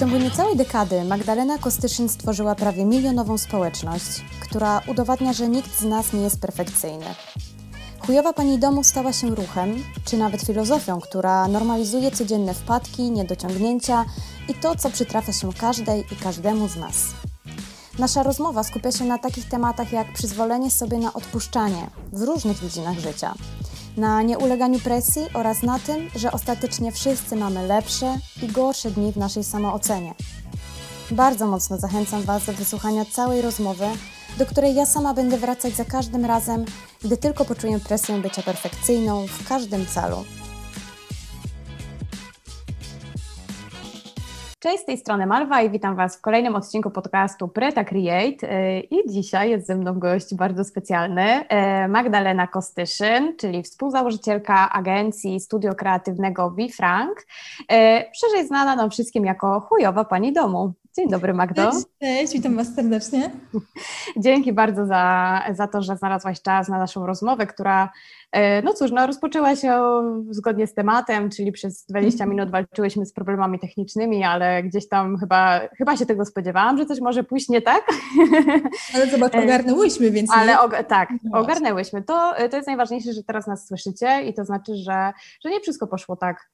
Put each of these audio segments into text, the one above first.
ciągu niecałej dekady Magdalena Kostyszyn stworzyła prawie milionową społeczność, która udowadnia, że nikt z nas nie jest perfekcyjny. Chujowa pani domu stała się ruchem, czy nawet filozofią, która normalizuje codzienne wpadki, niedociągnięcia i to, co przytrafia się każdej i każdemu z nas. Nasza rozmowa skupia się na takich tematach jak przyzwolenie sobie na odpuszczanie w różnych dziedzinach życia, na nieuleganiu presji oraz na tym, że ostatecznie wszyscy mamy lepsze i gorsze dni w naszej samoocenie. Bardzo mocno zachęcam Was do wysłuchania całej rozmowy, do której ja sama będę wracać za każdym razem, gdy tylko poczuję presję bycia perfekcyjną w każdym celu. Cześć, z tej strony Malwa i witam Was w kolejnym odcinku podcastu Preta Create. I dzisiaj jest ze mną gość bardzo specjalny, Magdalena Kostyszyn, czyli współzałożycielka agencji studio kreatywnego Bifrank, szerzej znana nam wszystkim jako chujowa pani domu. Dzień dobry, Magdo. Cześć, cześć, witam Was serdecznie. Dzięki bardzo za, za to, że znalazłaś czas na naszą rozmowę, która, e, no cóż, no, rozpoczęła się zgodnie z tematem, czyli przez 20 minut walczyłyśmy z problemami technicznymi, ale gdzieś tam chyba, chyba się tego spodziewałam, że coś może pójść nie tak. Ale zobacz, e, ogarnęłyśmy, więc Ale og tak, ogarnęłyśmy. To, to jest najważniejsze, że teraz nas słyszycie i to znaczy, że, że nie wszystko poszło tak,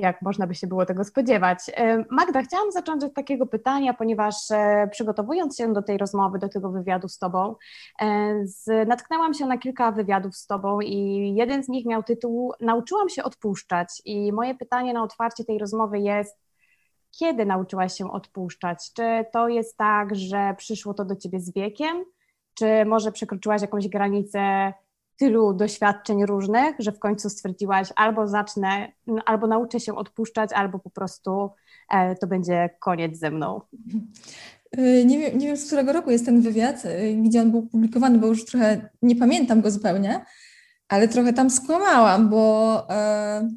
jak można by się było tego spodziewać. E, Magda, chciałam zacząć od takiego pytania, ponieważ e, przygotowując się do tej rozmowy, do tego wywiadu z Tobą, e, z, natknęłam się na kilka wywiadów z Tobą i jeden z nich miał tytuł Nauczyłam się odpuszczać i moje pytanie na otwarcie tej rozmowy jest, kiedy nauczyłaś się odpuszczać? Czy to jest tak, że przyszło to do Ciebie z wiekiem? Czy może przekroczyłaś jakąś granicę tylu doświadczeń różnych, że w końcu stwierdziłaś albo zacznę, albo nauczę się odpuszczać, albo po prostu e, to będzie koniec ze mną. Y, nie wiem, nie wiem, z którego roku jest ten wywiad, y, gdzie on był publikowany, bo już trochę nie pamiętam go zupełnie, ale trochę tam skłamałam, bo e,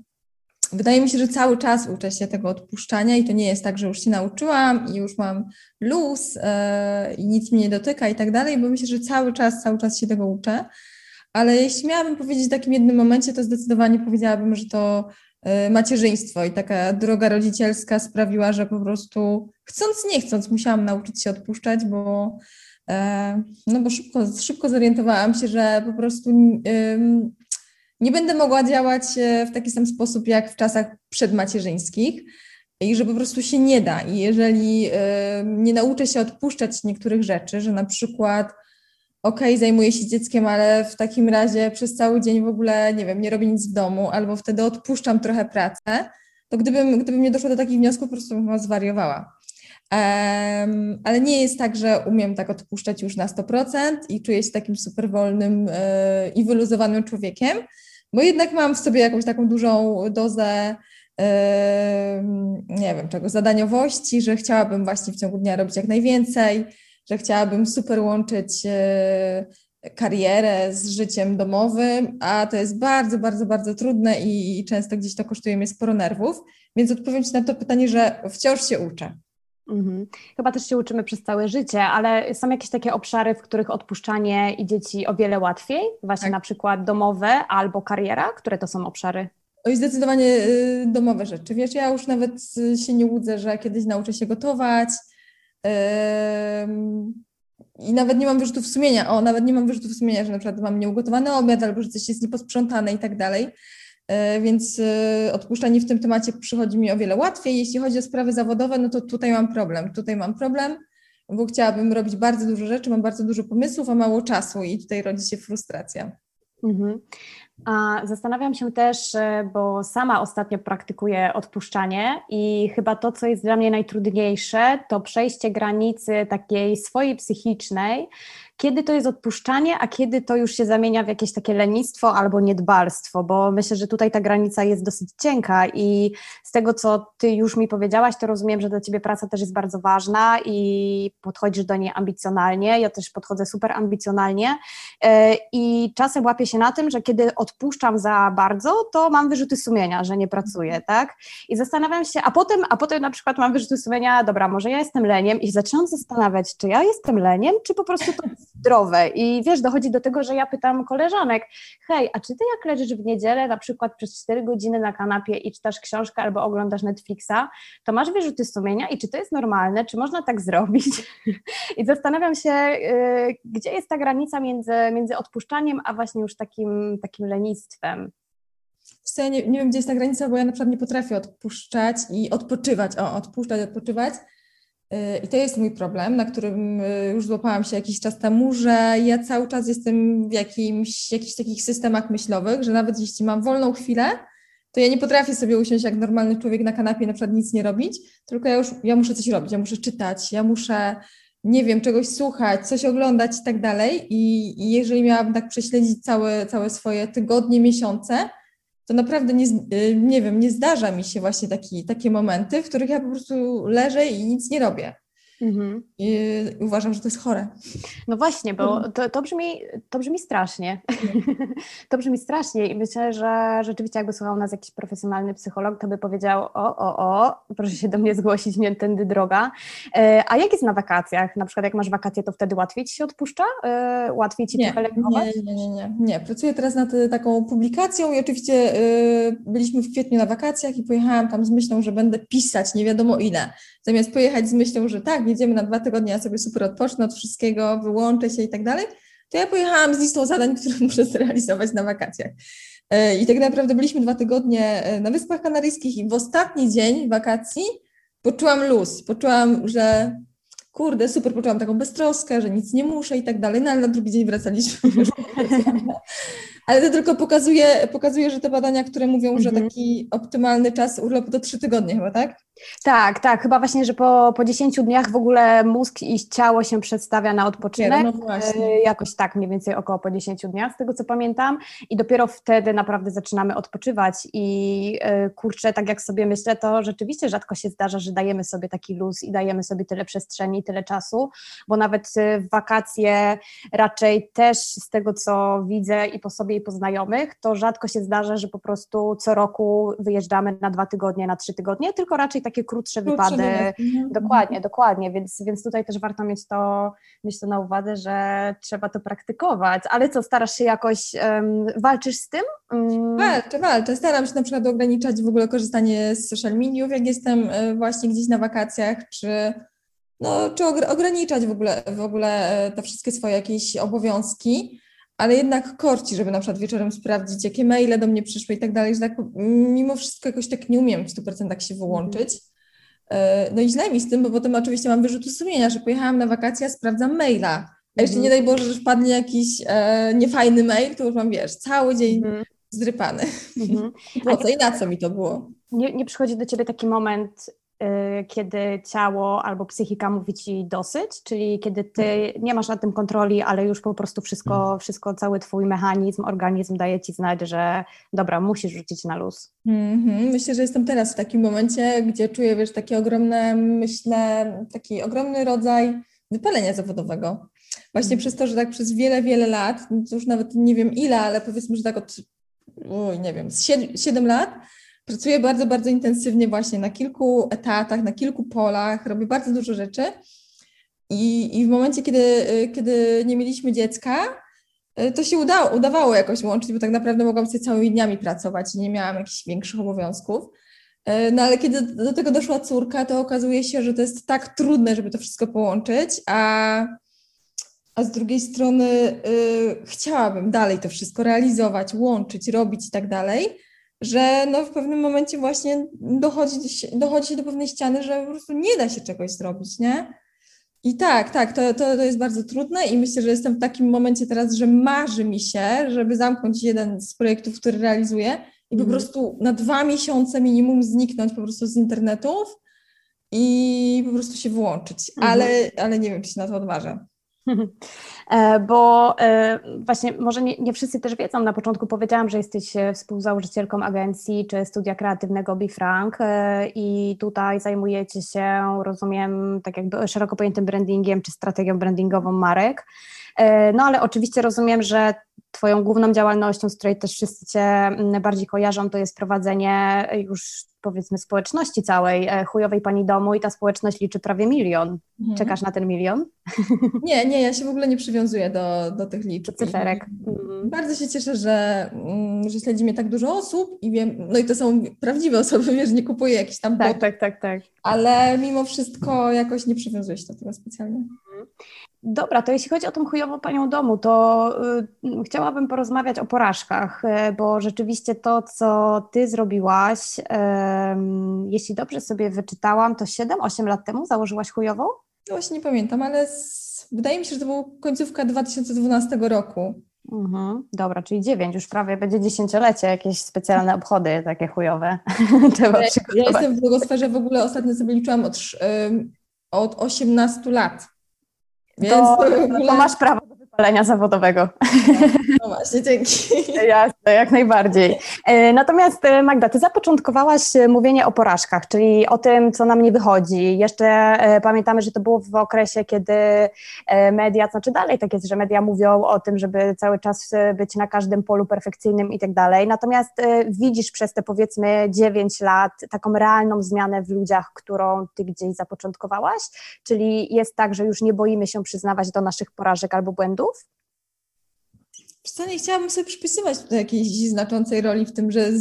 wydaje mi się, że cały czas uczę się tego odpuszczania i to nie jest tak, że już się nauczyłam i już mam luz e, i nic mnie nie dotyka i tak dalej, bo myślę, że cały czas, cały czas się tego uczę. Ale jeśli miałabym powiedzieć w takim jednym momencie, to zdecydowanie powiedziałabym, że to e, macierzyństwo i taka droga rodzicielska sprawiła, że po prostu chcąc, nie chcąc, musiałam nauczyć się odpuszczać, bo, e, no bo szybko, szybko zorientowałam się, że po prostu nie będę mogła działać e, w taki sam sposób jak w czasach przedmacierzyńskich i że po prostu się nie da. I jeżeli nie nauczę się odpuszczać niektórych rzeczy, że na przykład ok, zajmuję się dzieckiem, ale w takim razie przez cały dzień w ogóle, nie wiem, nie robię nic w domu, albo wtedy odpuszczam trochę pracę, to gdybym, gdybym nie doszła do takich wniosków, po prostu bym zwariowała. Um, ale nie jest tak, że umiem tak odpuszczać już na 100% i czuję się takim super wolnym yy, i wyluzowanym człowiekiem, bo jednak mam w sobie jakąś taką dużą dozę yy, nie wiem czego, zadaniowości, że chciałabym właśnie w ciągu dnia robić jak najwięcej, że chciałabym super łączyć e, karierę z życiem domowym, a to jest bardzo, bardzo, bardzo trudne i, i często gdzieś to kosztuje mnie sporo nerwów. Więc odpowiem Ci na to pytanie, że wciąż się uczę. Mhm. Chyba też się uczymy przez całe życie, ale są jakieś takie obszary, w których odpuszczanie idzie Ci o wiele łatwiej? Właśnie tak. na przykład domowe albo kariera? Które to są obszary? Oj, zdecydowanie y, domowe rzeczy. Wiesz, ja już nawet się nie łudzę, że kiedyś nauczę się gotować, i nawet nie mam wyrzutów sumienia, o, nawet nie mam wyrzutów sumienia, że na przykład mam nieugotowany obiad albo że coś jest nieposprzątane i tak dalej. E, więc e, odpuszczanie w tym temacie przychodzi mi o wiele łatwiej. Jeśli chodzi o sprawy zawodowe, no to tutaj mam problem. Tutaj mam problem, bo chciałabym robić bardzo dużo rzeczy, mam bardzo dużo pomysłów, a mało czasu i tutaj rodzi się frustracja. Mhm. A zastanawiam się też, e, bo sama ostatnio praktykuję odpuszczanie i chyba to, co jest dla mnie najtrudniejsze, to przejście granicy takiej swojej psychicznej, kiedy to jest odpuszczanie, a kiedy to już się zamienia w jakieś takie lenistwo albo niedbalstwo, bo myślę, że tutaj ta granica jest dosyć cienka i z tego, co ty już mi powiedziałaś, to rozumiem, że dla ciebie praca też jest bardzo ważna i podchodzisz do niej ambicjonalnie. Ja też podchodzę super ambicjonalnie e, i czasem łapię się na tym, że kiedy odpuszczam za bardzo, to mam wyrzuty sumienia, że nie pracuję, mhm. tak? I zastanawiam się, a potem, a potem na przykład mam wyrzuty sumienia, dobra, może ja jestem leniem i zaczynam zastanawiać, czy ja jestem leniem, czy po prostu to zdrowe. I wiesz, dochodzi do tego, że ja pytam koleżanek, hej, a czy ty jak leżysz w niedzielę na przykład przez 4 godziny na kanapie i czytasz książkę albo oglądasz Netflixa, to masz wyrzuty sumienia i czy to jest normalne, czy można tak zrobić? I zastanawiam się, yy, gdzie jest ta granica między, między odpuszczaniem, a właśnie już takim, takim lenistwem. Ja nie, nie wiem, gdzie jest ta granica, bo ja na przykład nie potrafię odpuszczać i odpoczywać. O, odpuszczać, odpoczywać. Y, I to jest mój problem, na którym y, już złapałam się jakiś czas temu, że ja cały czas jestem w jakimś, jakichś takich systemach myślowych, że nawet jeśli mam wolną chwilę, to ja nie potrafię sobie usiąść jak normalny człowiek na kanapie na przykład nic nie robić, tylko ja już ja muszę coś robić, ja muszę czytać, ja muszę, nie wiem, czegoś słuchać, coś oglądać i tak dalej. I, jeżeli miałabym tak prześledzić całe, całe swoje tygodnie, miesiące, to naprawdę nie, y, nie wiem, nie zdarza mi się właśnie taki, takie momenty, w których ja po prostu leżę i nic nie robię. Mhm. I uważam, że to jest chore. No właśnie, bo mhm. to, to, brzmi, to brzmi strasznie. to brzmi strasznie i myślę, że rzeczywiście jakby słuchał nas jakiś profesjonalny psycholog, to by powiedział o, o, o, proszę się do mnie zgłosić, nie tędy droga. E, a jak jest na wakacjach? Na przykład jak masz wakacje, to wtedy łatwiej Ci się odpuszcza? E, łatwiej Ci nie, trochę lękować? Nie, nie, nie, nie, nie. Pracuję teraz nad taką publikacją i oczywiście e, byliśmy w kwietniu na wakacjach i pojechałam tam z myślą, że będę pisać nie wiadomo ile. Zamiast pojechać z myślą, że tak, jedziemy na dwa tygodnie, ja sobie super odpocznę od wszystkiego, wyłączę się i tak dalej, to ja pojechałam z listą zadań, które muszę zrealizować na wakacjach. E, I tak naprawdę byliśmy dwa tygodnie e, na Wyspach Kanaryjskich i w ostatni dzień wakacji poczułam luz, poczułam, że kurde, super, poczułam taką beztroskę, że nic nie muszę i tak dalej, no ale na drugi dzień wracaliśmy. Ale to tylko pokazuje, pokazuje, że te badania, które mówią, mhm. że taki optymalny czas urlopu to trzy tygodnie chyba, tak? Tak, tak. Chyba właśnie, że po, po 10 dniach w ogóle mózg i ciało się przedstawia na odpoczynek. No właśnie. E, jakoś tak, mniej więcej około po 10 dniach, z tego co pamiętam. I dopiero wtedy naprawdę zaczynamy odpoczywać. I e, kurczę, tak jak sobie myślę, to rzeczywiście rzadko się zdarza, że dajemy sobie taki luz i dajemy sobie tyle przestrzeni, tyle czasu, bo nawet e, w wakacje raczej też z tego co widzę i po sobie i po znajomych, to rzadko się zdarza, że po prostu co roku wyjeżdżamy na dwa tygodnie, na trzy tygodnie, tylko raczej takie krótsze, wypady. Mhm. Dokładnie, dokładnie, więc, więc tutaj też warto mieć to, mieć to na uwadze, że trzeba to praktykować. Ale co, starasz się jakoś, um, walczysz z tym? Um... Walczę, walczę. Staram się na przykład ograniczać w ogóle korzystanie z social mediów, jak jestem e, właśnie gdzieś na wakacjach, czy no, czy ograniczać w ogóle, w ogóle e, te wszystkie swoje jakieś obowiązki ale jednak korci, żeby na przykład wieczorem sprawdzić, jakie maile do mnie przyszły i tak dalej, że tak mimo wszystko jakoś tak nie umiem w 100% się wyłączyć. E, no i źle mi z tym, bo potem oczywiście mam wyrzuty sumienia, że pojechałam na wakacje, a sprawdzam maila. A jeszcze nie daj Boże, że wpadnie jakiś e, niefajny mail, to już mam, wiesz, cały dzień mhm. zrypany. Mhm. Po co i na co mi to było? Nie, nie przychodzi do ciebie taki moment, kiedy ciało albo psychika mówi ci dosyć, czyli kiedy ty nie masz nad tym kontroli, ale już po prostu wszystko, mhm. wszystko cały twój mechanizm, organizm daje ci znać, że dobra, musisz rzucić na luz. Mm-hmm. Myślę, że jestem teraz w takim momencie, gdzie czuję, wiesz, takie ogromne, myślę, taki ogromny rodzaj wypalenia zawodowego. Właśnie mm. przez to, że tak przez wiele, wiele lat, już nawet nie wiem ile, ale powiedzmy, że tak od, uj, nie wiem, 7 lat, Pracuję bardzo, bardzo intensywnie właśnie na kilku etatach, na kilku polach, robię bardzo dużo rzeczy. I, i w momencie, kiedy, kiedy nie mieliśmy dziecka, to się udało, udawało jakoś łączyć, bo tak naprawdę mogłam sobie całymi dniami pracować i nie miałam jakichś większych obowiązków. No ale kiedy do tego doszła córka, to okazuje się, że to jest tak trudne, żeby to wszystko połączyć, a, a z drugiej strony y, chciałabym dalej to wszystko realizować, łączyć, robić i tak dalej że no w pewnym momencie właśnie dochodzi, dochodzi się do pewnej ściany, że po prostu nie da się czegoś zrobić, nie? I tak, tak, to, to, to jest bardzo trudne i myślę, że jestem w takim momencie teraz, że marzy mi się, żeby zamknąć jeden z projektów, który realizuję i po mhm. prostu na dwa miesiące minimum zniknąć po prostu z internetów i po prostu się wyłączyć, mhm. ale, ale nie wiem, czy się na to odważę. E, bo e, właśnie może nie, nie, wszyscy też wiedzą, na początku powiedziałam, że jesteś e, współzałożycielką agencji czy studia kreatywnego BeFrank i tutaj zajmujecie się, rozumiem, tak jakby szeroko pojętym brandingiem czy strategią brandingową marek. No ale oczywiście rozumiem, że Twoją główną działalnością, z której też wszyscy Cię mm, bardziej kojarzą, to jest prowadzenie już powiedzmy społeczności całej, e, chujowej pani domu i ta społeczność liczy prawie milion. Mhm. Czekasz na ten milion? Nie, nie, ja się w ogóle nie przywiązuję do, do tych liczb. Do cyferek. Mhm. Bardzo się cieszę, że, mm, że śledzi mnie tak dużo osób i wiem, no i to są prawdziwe osoby, wiesz, nie kupuję jakiś tam Tak, tak, tak, tak. Ale mimo wszystko jakoś nie przywiązuję się do tego specjalnie. Dobra, to jeśli chodzi o tą chujową panią domu, to y, chciałabym porozmawiać o porażkach, y, bo rzeczywiście to, co ty zrobiłaś, y, jeśli dobrze sobie wyczytałam, to 7-8 lat temu założyłaś chujową? No właśnie nie pamiętam, ale z, wydaje mi się, że to była końcówka 2012 roku. Mhm, dobra, czyli 9, już prawie będzie dziesięciolecie, jakieś specjalne obchody takie chujowe trzeba ja, Ja jestem w blogosferze w ogóle, ostatnio sobie liczyłam od, od 18 lat. Więc to, to masz prawo do wypalenia zawodowego. No właśnie, dzięki. Jasne, jak najbardziej. E, natomiast e, Magda, ty zapoczątkowałaś e, mówienie o porażkach, czyli o tym, co nam nie wychodzi. Jeszcze pamiętamy, że to było w okresie, kiedy media, znaczy dalej tak jest, że media mówią o tym, żeby cały czas być na każdym polu perfekcyjnym i tak dalej. Natomiast widzisz przez te powiedzmy 9 lat taką realną zmianę w ludziach, którą ty gdzieś zapoczątkowałaś, czyli jest tak, że już nie boimy się przyznawać do naszych porażek albo błędów? Nie chciałabym sobie przypisywać jakiejś znaczącej roli w tym, że,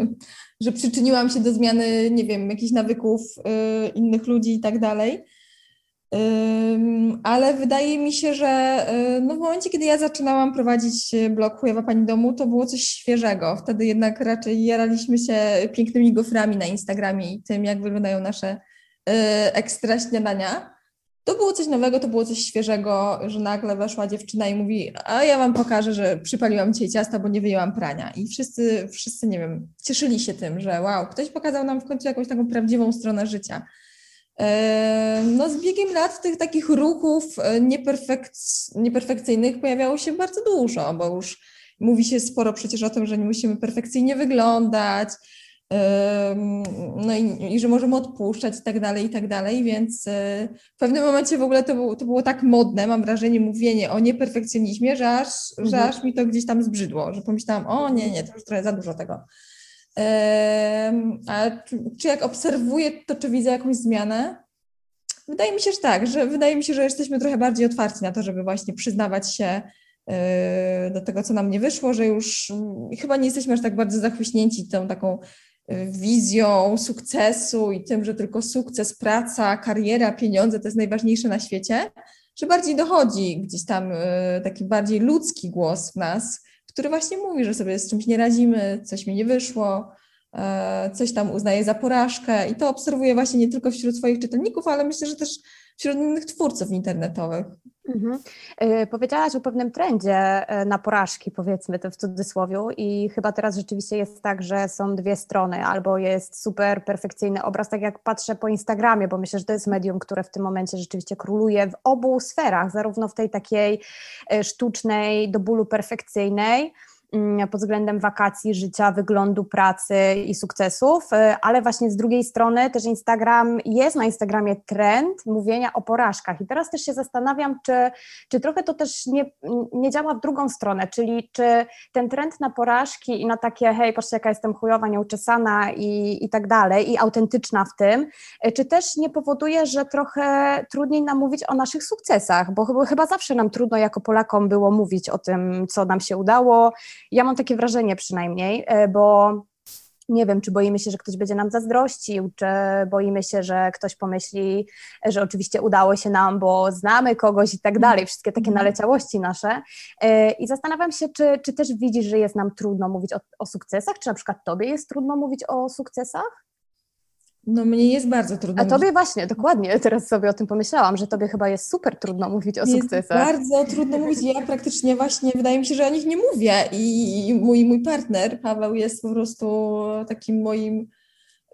że przyczyniłam się do zmiany, nie wiem, jakichś nawyków y, innych ludzi i tak dalej. Ale wydaje mi się, że y, no w momencie, kiedy ja zaczynałam prowadzić blog Chujowa Pani Domu, to było coś świeżego. Wtedy jednak raczej jaraliśmy się pięknymi goframi na Instagramie i tym, jak wyglądają nasze y, ekstra śniadania to było coś nowego, to było coś świeżego, że nagle weszła dziewczyna i mówi, a ja wam pokażę, że przypaliłam dzisiaj ciasta, bo nie wyjęłam prania. I wszyscy, wszyscy, nie wiem, cieszyli się tym, że wow, ktoś pokazał nam w końcu jakąś taką prawdziwą stronę życia. No z biegiem lat tych takich ruchów e, nieperfek- nieperfekcyjnych pojawiało się bardzo dużo, bo już mówi się sporo przecież o tym, że nie musimy perfekcyjnie wyglądać, no i, i, że możemy odpuszczać i tak dalej, i tak dalej, więc e, w pewnym momencie w ogóle to, było, to było tak modne, mam wrażenie, mówienie o nieperfekcjonizmie, że aż, mhm. że aż mi to gdzieś tam zbrzydło, że pomyślałam, o nie, nie, to już trochę za dużo tego. A czy, czy jak obserwuję to, czy widzę jakąś zmianę? Wydaje mi się, że tak, że wydaje mi się, że jesteśmy trochę bardziej otwarci na to, żeby właśnie przyznawać się e, do tego, co nam nie wyszło, że już chyba nie jesteśmy aż tak bardzo zachwyśnięci tą taką wizją sukcesu i tym, że tylko sukces, praca, kariera, pieniądze to jest najważniejsze na świecie, że bardziej dochodzi gdzieś tam e, taki bardziej ludzki głos w nas, który właśnie mówi, że sobie z czymś nie radzimy, coś mi nie wyszło, e, coś tam uznaje za porażkę i to obserwuję właśnie nie tylko wśród swoich czytelników, ale myślę, że też wśród innych twórców internetowych. Mhm. E, powiedziałaś o pewnym trendzie e, na porażki, powiedzmy to w cudzysłowie, i chyba teraz rzeczywiście jest tak, że są dwie strony, albo jest super perfekcyjny obraz, tak jak patrzę po Instagramie, bo myślę, że to jest medium, które w tym momencie rzeczywiście króluje w obu sferach, zarówno w tej takiej e, sztucznej, do bólu perfekcyjnej, pod względem wakacji, życia, wyglądu, pracy i sukcesów, y, ale właśnie z drugiej strony też Instagram, jest na Instagramie trend mówienia o porażkach. I teraz też się zastanawiam, czy, czy trochę to też nie, nie działa w drugą stronę, czyli czy ten trend na porażki i na takie hej, patrzcie jaka jestem chujowa, nieuczesana i, i tak dalej i autentyczna w tym, y, czy też nie powoduje, że trochę trudniej nam mówić o naszych sukcesach, bo chyba, chyba zawsze nam trudno jako Polakom było mówić o tym, co nam się udało, ja mam takie wrażenie przynajmniej, e, bo nie wiem, czy boimy się, że ktoś będzie nam zazdrościł, czy boimy się, że ktoś pomyśli, że oczywiście udało się nam, bo znamy kogoś i tak mhm. dalej, wszystkie takie mhm. naleciałości nasze. E, I zastanawiam się, czy, czy też widzisz, że jest nam trudno mówić o, o sukcesach, czy na przykład tobie jest trudno mówić o sukcesach? No mnie jest bardzo trudno. A tobie mówić. właśnie, dokładnie, teraz sobie o tym pomyślałam, że tobie chyba jest super trudno mówić o jest sukcesach. bardzo trudno mówić, ja praktycznie właśnie, wydaje mi się, że o nich nie mówię i mój, mój partner, Paweł, jest po prostu takim moim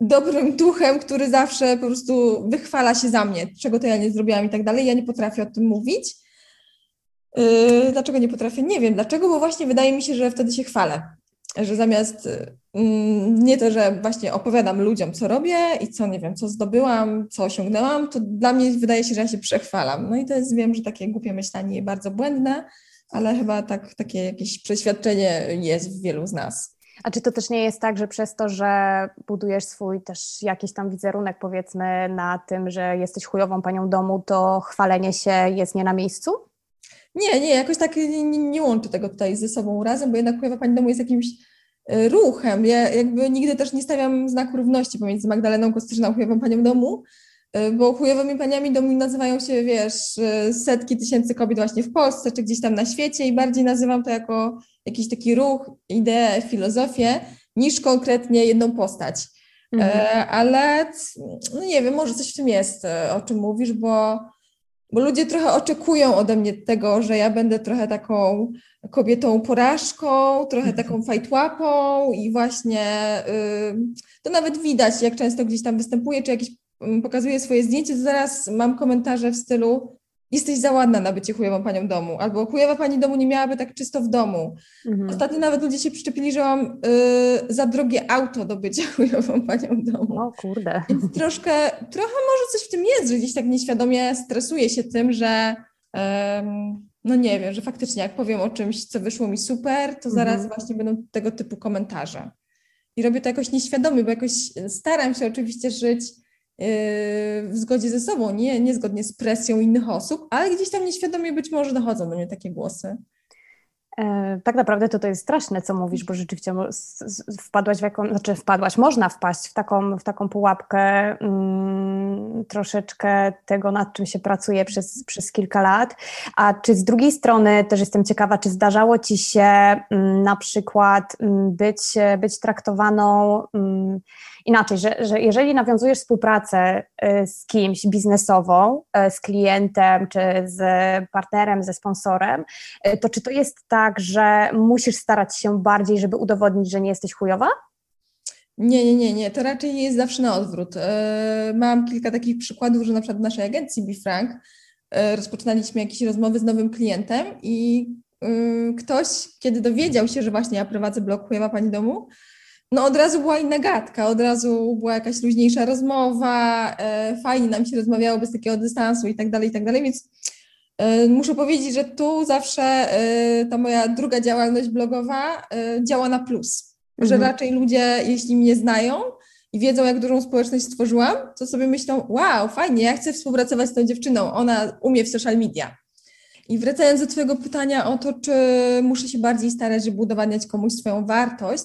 dobrym duchem, który zawsze po prostu wychwala się za mnie, czego to ja nie zrobiłam i tak dalej, ja nie potrafię o tym mówić. Yy, dlaczego nie potrafię? Nie wiem, dlaczego, bo właśnie wydaje mi się, że wtedy się chwalę. Że zamiast mm, nie to, że właśnie opowiadam ludziom, co robię i co, nie wiem, co zdobyłam, co osiągnęłam, to dla mnie wydaje się, że ja się przechwalam. No i to jest, wiem, że takie głupie myślenie bardzo błędne, ale chyba tak, takie jakieś przeświadczenie jest w wielu z nas. A czy to też nie jest tak, że przez to, że budujesz swój też jakiś tam wizerunek, powiedzmy, na tym, że jesteś chujową panią domu, to chwalenie się jest nie na miejscu? Nie, nie, jakoś tak nie, nie łączę tego tutaj ze sobą razem, bo jednak chujowa pani domu jest jakimś e, ruchem. Ja jakby nigdy też nie stawiam znaku równości pomiędzy Magdaleną Kostyżną a chujową panią domu, e, bo chujowymi paniami domu nazywają się, wiesz, e, setki tysięcy kobiet właśnie w Polsce czy gdzieś tam na świecie i bardziej nazywam to jako jakiś taki ruch, ideę, filozofię, niż konkretnie jedną postać. Mhm. Ale no nie wiem, może coś w tym jest, o czym mówisz, bo bo ludzie trochę oczekują ode mnie tego, że ja będę trochę taką kobietą porażką, trochę mhm. taką fajtłapą i właśnie to nawet widać, jak często gdzieś tam występuję, czy jakieś pokazuję swoje zdjęcie, to zaraz mam komentarze w stylu jesteś za ładna na bycie chujową panią domu, albo chujowa pani domu nie miałaby tak czysto w domu. Mhm. Ostatnio nawet ludzie się przyczepili, że mam y, za drogie auto do bycia chujową panią domu. O kurde. Więc troszkę, trochę może coś w tym jest, że gdzieś tak nieświadomie stresuje się tym, że no nie wiem, że faktycznie jak powiem o czymś, co wyszło mi super, to zaraz mhm. właśnie będą tego typu komentarze. I robię to jakoś nieświadomie, bo jakoś staram się oczywiście żyć w zgodzie ze sobą, nie, nie zgodnie z presją innych osób, ale gdzieś tam nieświadomie być może dochodzą do mnie takie głosy. E, tak naprawdę to, to jest straszne, co mówisz, bo rzeczywiście wpadłaś w jaką, znaczy wpadłaś, można wpaść w taką, w taką pułapkę mm, troszeczkę tego, nad czym się pracuje przez, przez kilka lat. A czy z drugiej strony też jestem ciekawa, czy zdarzało Ci się mm, na przykład mm, być, być traktowaną mm, inaczej, że, że jeżeli nawiązujesz współpracę y, z kimś biznesową, y, z klientem, czy z partnerem, ze sponsorem, y, to czy to jest tak, że musisz starać się bardziej, żeby udowodnić, że nie jesteś chujowa? Nie, nie, nie, nie. To raczej jest zawsze na odwrót. Mam kilka takich przykładów, że na przykład w naszej agencji BeFrank rozpoczynaliśmy jakieś rozmowy z nowym klientem i ktoś, kiedy dowiedział się, że właśnie ja prowadzę blog Chujowa Pani Domu, no od razu była inna gadka, od razu była jakaś luźniejsza rozmowa, e, fajnie nam się rozmawiało bez takiego dystansu i tak dalej, i tak dalej, więc e, muszę powiedzieć, że tu zawsze e, ta moja druga działalność blogowa e, działa na plus, mhm. że raczej ludzie, jeśli mnie znają i wiedzą, jak dużą społeczność stworzyłam, to sobie myślą, wow, fajnie, ja chcę współpracować z tą dziewczyną, ona umie w social media. I wracając do Twojego pytania o to, czy muszę się bardziej starać, żeby udowadniać komuś swoją wartość,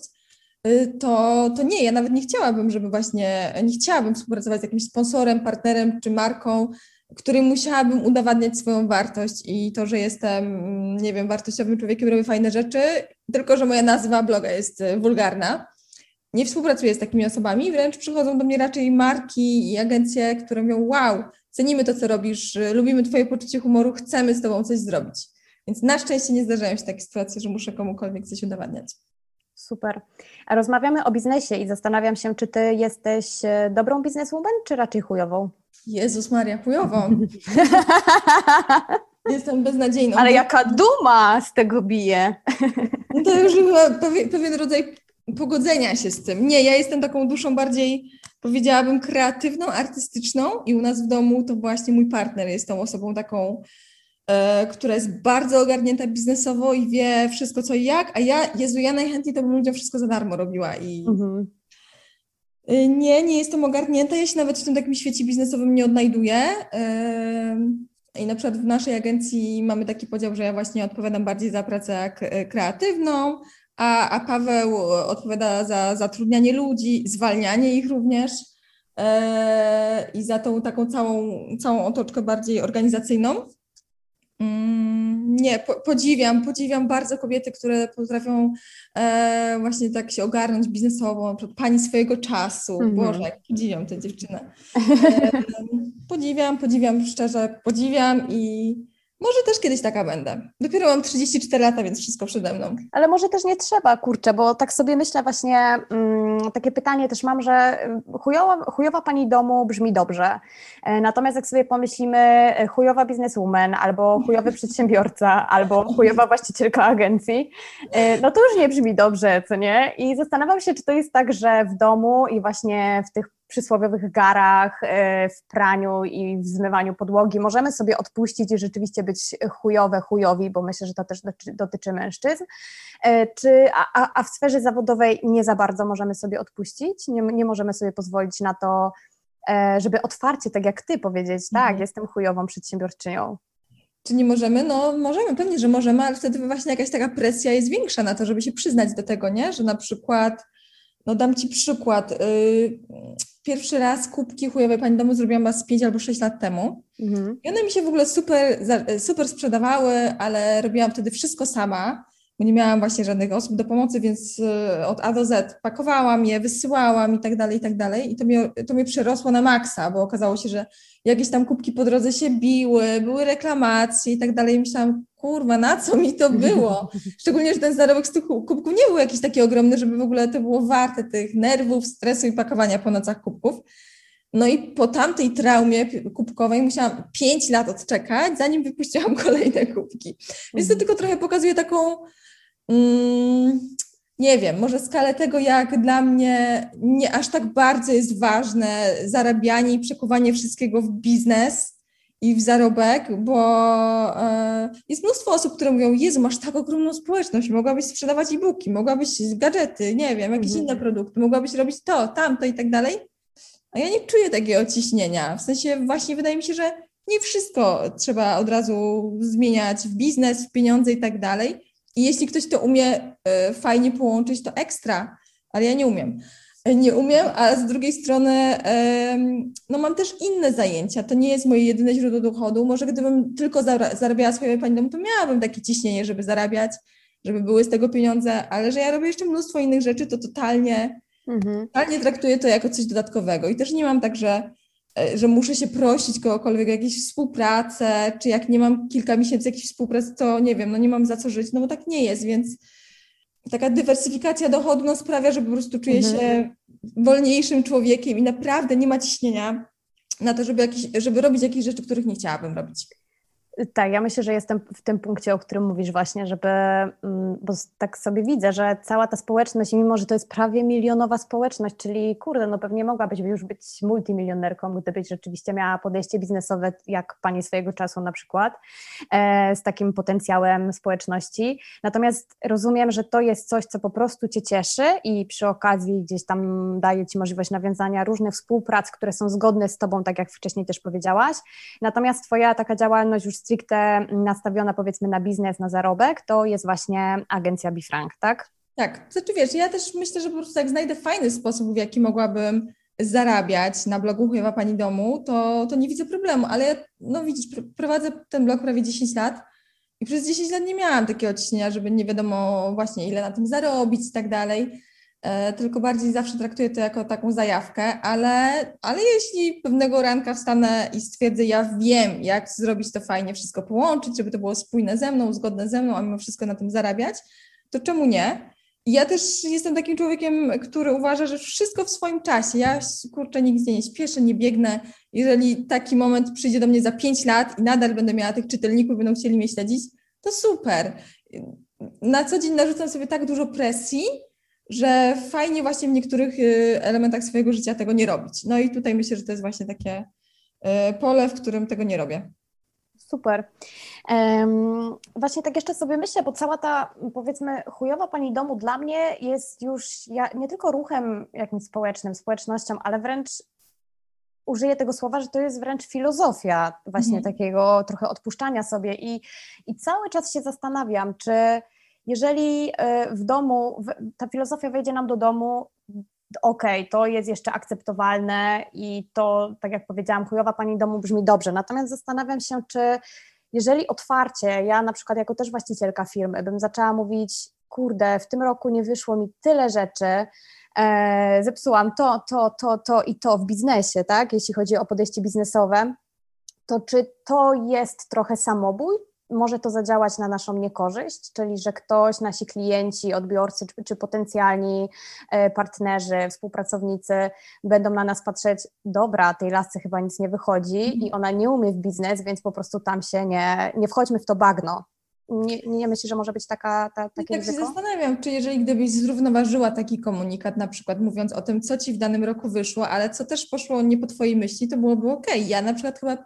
to, to nie, ja nawet nie chciałabym, żeby właśnie, nie chciałabym współpracować z jakimś sponsorem, partnerem czy marką, którym musiałabym udowadniać swoją wartość i to, że jestem, nie wiem, wartościowym człowiekiem, robię fajne rzeczy, tylko że moja nazwa bloga jest y, wulgarna. Nie współpracuję z takimi osobami, wręcz przychodzą do mnie raczej marki i agencje, które mówią: Wow, cenimy to, co robisz, y, lubimy Twoje poczucie humoru, chcemy z Tobą coś zrobić. Więc na szczęście nie zdarzają się takie sytuacje, że muszę komukolwiek coś udowadniać. Super. Rozmawiamy o biznesie i zastanawiam się, czy ty jesteś e, dobrą bizneswoman, czy raczej chujową? Jezus Maria, chujową. Jestem beznadziejną. Ale jaka duma z tego bije. No to już chyba pewien, rodzaj pogodzenia się z tym. Nie, ja jestem taką duszą bardziej, powiedziałabym, kreatywną, artystyczną i u nas w domu to właśnie mój partner jest tą osobą taką która jest bardzo ogarnięta biznesowo i wie wszystko co i jak, a ja, Jezu, ja najchętniej to bym ludziom wszystko za darmo robiła i mhm. E, nie, nie jestem ogarnięta, ja się nawet w tym takim świecie biznesowym nie odnajduję. E, I na przykład w naszej agencji mamy taki podział, że ja właśnie odpowiadam bardziej za pracę kreatywną, a, a Paweł odpowiada za zatrudnianie ludzi, zwalnianie ich również i za tą taką całą, całą otoczkę bardziej organizacyjną. Nie, po, podziwiam, podziwiam bardzo kobiety, które potrafią e, właśnie tak się ogarnąć biznesowo, na przykład pani swojego czasu. -hmm. Boże, podziwiam tę dziewczynę. E, podziwiam, podziwiam, szczerze podziwiam i może też kiedyś taka będę. Dopiero mam 34 lata, więc wszystko przede mną. Ale może też nie trzeba, kurczę, bo tak sobie myślę właśnie, mm, takie pytanie też mam, że mm, chujowa, chujowa pani domu brzmi dobrze, e, natomiast jak sobie pomyślimy e, chujowa bizneswoman, albo chujowy przedsiębiorca, albo chujowa właścicielka agencji, e, no to już nie brzmi dobrze, co nie? I zastanawiam się, czy to jest tak, że w domu i właśnie w tych przysłowiowych garach, e, w praniu i w zmywaniu podłogi możemy sobie odpuścić i rzeczywiście być chujowe, chujowi, bo myślę, że to też dotyczy mężczyzn. E, czy, a, a w sferze zawodowej nie za bardzo możemy sobie odpuścić? Nie, nie możemy sobie pozwolić na to, e, żeby otwarcie, tak jak ty powiedzieć, tak, mhm. jestem chujową przedsiębiorczynią. Czy nie możemy? No możemy, pewnie, że możemy, ale wtedy właśnie jakaś taka presja jest większa na to, żeby się przyznać do tego, nie? Że na przykład, no dam Ci przykład, yy, pierwszy raz kubki chujowej pani domu zrobiłam z 5 albo 6 lat temu. Mhm. I one mi się w ogóle super, super sprzedawały, ale robiłam wtedy wszystko sama, bo nie miałam właśnie żadnych osób do pomocy, więc y, od A do Z pakowałam je, wysyłałam i tak dalej, i tak dalej. I to mnie, to mnie przerosło na maksa, bo okazało się, że jakieś tam kubki po drodze się biły, były reklamacje i tak dalej. I myślałam, kurwa, na co mi to było? Szczególnie, że ten zarobek z tych kubków nie był jakiś taki ogromny, żeby w ogóle to było warte tych nerwów, stresu i pakowania po nocach kubków. No i po tamtej traumie kubkowej musiałam 5 lat odczekać, zanim wypuściłam kolejne kubki. Więc to mhm. tylko trochę pokazuje taką, mm, nie wiem, może skalę tego, jak dla mnie nie aż tak bardzo jest ważne zarabianie i przekuwanie wszystkiego w biznes, i w zarobek, bo e, jest mnóstwo osób, które mówią, Jezu, masz tak ogromną społeczność, mogłabyś sprzedawać e-booki, mogłabyś gadżety, nie wiem, jakieś mhm. inne produkty, mogłabyś robić to, tamto i tak dalej. A ja nie czuję takiego ciśnienia. W sensie właśnie wydaje mi się, że nie wszystko trzeba od razu zmieniać w biznes, w pieniądze i tak dalej. I jeśli ktoś to umie e, fajnie połączyć, to ekstra, ale ja nie umiem nie umiem, a z drugiej strony no mam też inne zajęcia. To nie jest moje jedyne źródło dochodu. Może gdybym tylko zarabiała swoje pani domu, to miałabym takie ciśnienie, żeby zarabiać, żeby były z tego pieniądze, ale że ja robię jeszcze mnóstwo innych rzeczy, to totalnie, mhm. totalnie traktuję to jako coś dodatkowego. I też nie mam tak, że, e, że muszę się prosić kogokolwiek o jakieś współpracę, czy jak nie mam kilka miesięcy jakiejś współpracy, to nie wiem, no nie mam za co żyć, no bo tak nie jest, więc taka dywersyfikacja dochodu no, sprawia, że po prostu czuję mhm. się wolniejszym człowiekiem i naprawdę nie ma ciśnienia na to, żeby, żeby robić jakieś rzeczy, których nie chciałabym robić. Tak, ja myślę, że jestem w tym punkcie, o którym mówisz właśnie, żeby, mm, bo tak sobie widzę, że cała ta społeczność, mimo że to jest prawie milionowa społeczność, czyli kurde, no pewnie mogłabyś już być multimilionerką, gdybyś rzeczywiście miała podejście biznesowe, jak pani swojego czasu na przykład, e, z takim potencjałem społeczności. Natomiast rozumiem, że to jest coś, co po prostu cię cieszy i przy okazji gdzieś tam daje ci możliwość nawiązania różnych współprac, które są zgodne z tobą, tak jak wcześniej też powiedziałaś. Natomiast twoja taka działalność już stricte nastawiona powiedzmy na biznes, na zarobek, to jest właśnie agencja Bifrank, tak? Tak, znaczy wiesz, ja też myślę, że po prostu jak znajdę fajny sposób, w jaki mogłabym zarabiać na blogu Chujowa Pani Domu, to, to nie widzę problemu, ale no widzisz, prowadzę ten blog prawie 10 lat i przez 10 lat nie miałam takiego ciśnienia, żeby nie wiadomo właśnie ile na tym zarobić i tak dalej. E, tylko bardziej zawsze traktuję to jako taką zajawkę, ale, ale jeśli pewnego ranka wstanę i stwierdzę, ja wiem, jak zrobić to fajnie, wszystko połączyć, żeby to było spójne ze mną, zgodne ze mną, a mimo wszystko na tym zarabiać, to czemu nie? Ja też jestem takim człowiekiem, który uważa, że wszystko w swoim czasie. Ja kurczę nigdzie nie śpieszę, nie biegnę. Jeżeli taki moment przyjdzie do mnie za pięć lat i nadal będę miała tych czytelników, będą chcieli mnie śledzić, to super. Na co dzień narzucam sobie tak dużo presji, że fajnie właśnie w niektórych y, elementach swojego życia tego nie robić. No i tutaj myślę, że to jest właśnie takie y, pole, w którym tego nie robię. Super. Um, właśnie tak jeszcze sobie myślę, bo cała ta powiedzmy chujowa pani domu dla mnie jest już ja, nie tylko ruchem jakimś społecznym, społecznością, ale wręcz użyję tego słowa, że to jest wręcz filozofia właśnie mhm. takiego trochę odpuszczania sobie i, i cały czas się zastanawiam, czy jeżeli e, w domu ta filozofia wejdzie nam do domu, okej, okay, to jest jeszcze akceptowalne i to, tak jak powiedziałam, chujowa pani domu brzmi dobrze. Natomiast zastanawiam się, czy jeżeli otwarcie, ja na przykład jako też właścicielka firmy, bym zaczęła mówić, kurde, w tym roku nie wyszło mi tyle rzeczy, e, zepsułam to, to, to, to i to w biznesie, tak, jeśli chodzi o podejście biznesowe, to czy to jest trochę samobój? Może to zadziałać na naszą niekorzyść, czyli że ktoś, nasi klienci, odbiorcy czy, czy potencjalni e, partnerzy, współpracownicy będą na nas patrzeć, dobra, tej lasce chyba nic nie wychodzi i mhm. ona nie umie w biznes, więc po prostu tam się nie, nie wchodźmy w to bagno. Nie, nie myślisz, że może być taka, ta, takie tak ryzyko? się zastanawiam, czy jeżeli gdybyś zrównoważyła taki komunikat, na przykład mówiąc o tym, co ci w danym roku wyszło, ale co też poszło nie po twojej myśli, to byłoby ok. Ja na przykład chyba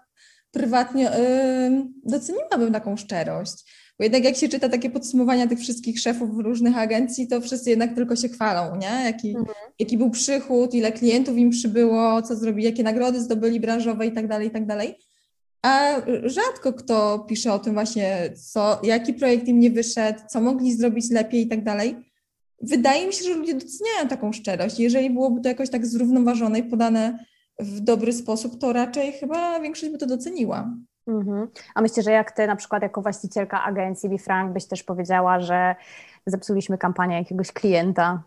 prywatnie yy, doceniłabym taką szczerość. Bo jednak jak się czyta takie podsumowania tych wszystkich szefów różnych agencji, to wszyscy jednak tylko się chwalą, nie? Jaki, mhm. jaki był przychód, ile klientów im przybyło, co zrobili, jakie nagrody zdobyli branżowe i tak dalej, i tak dalej. A rzadko kto pisze o tym właśnie, co, jaki projekt im nie wyszedł, co mogli zrobić lepiej i tak dalej. Wydaje mi się, że ludzie doceniają taką szczerość. Jeżeli byłoby to jakoś tak zrównoważone i podane w dobry sposób, to raczej chyba większość by to doceniła. Mhm. A myślę, że jak ty na przykład jako właścicielka agencji BeFrank byś też powiedziała, że zepsuliśmy kampanię jakiegoś klienta.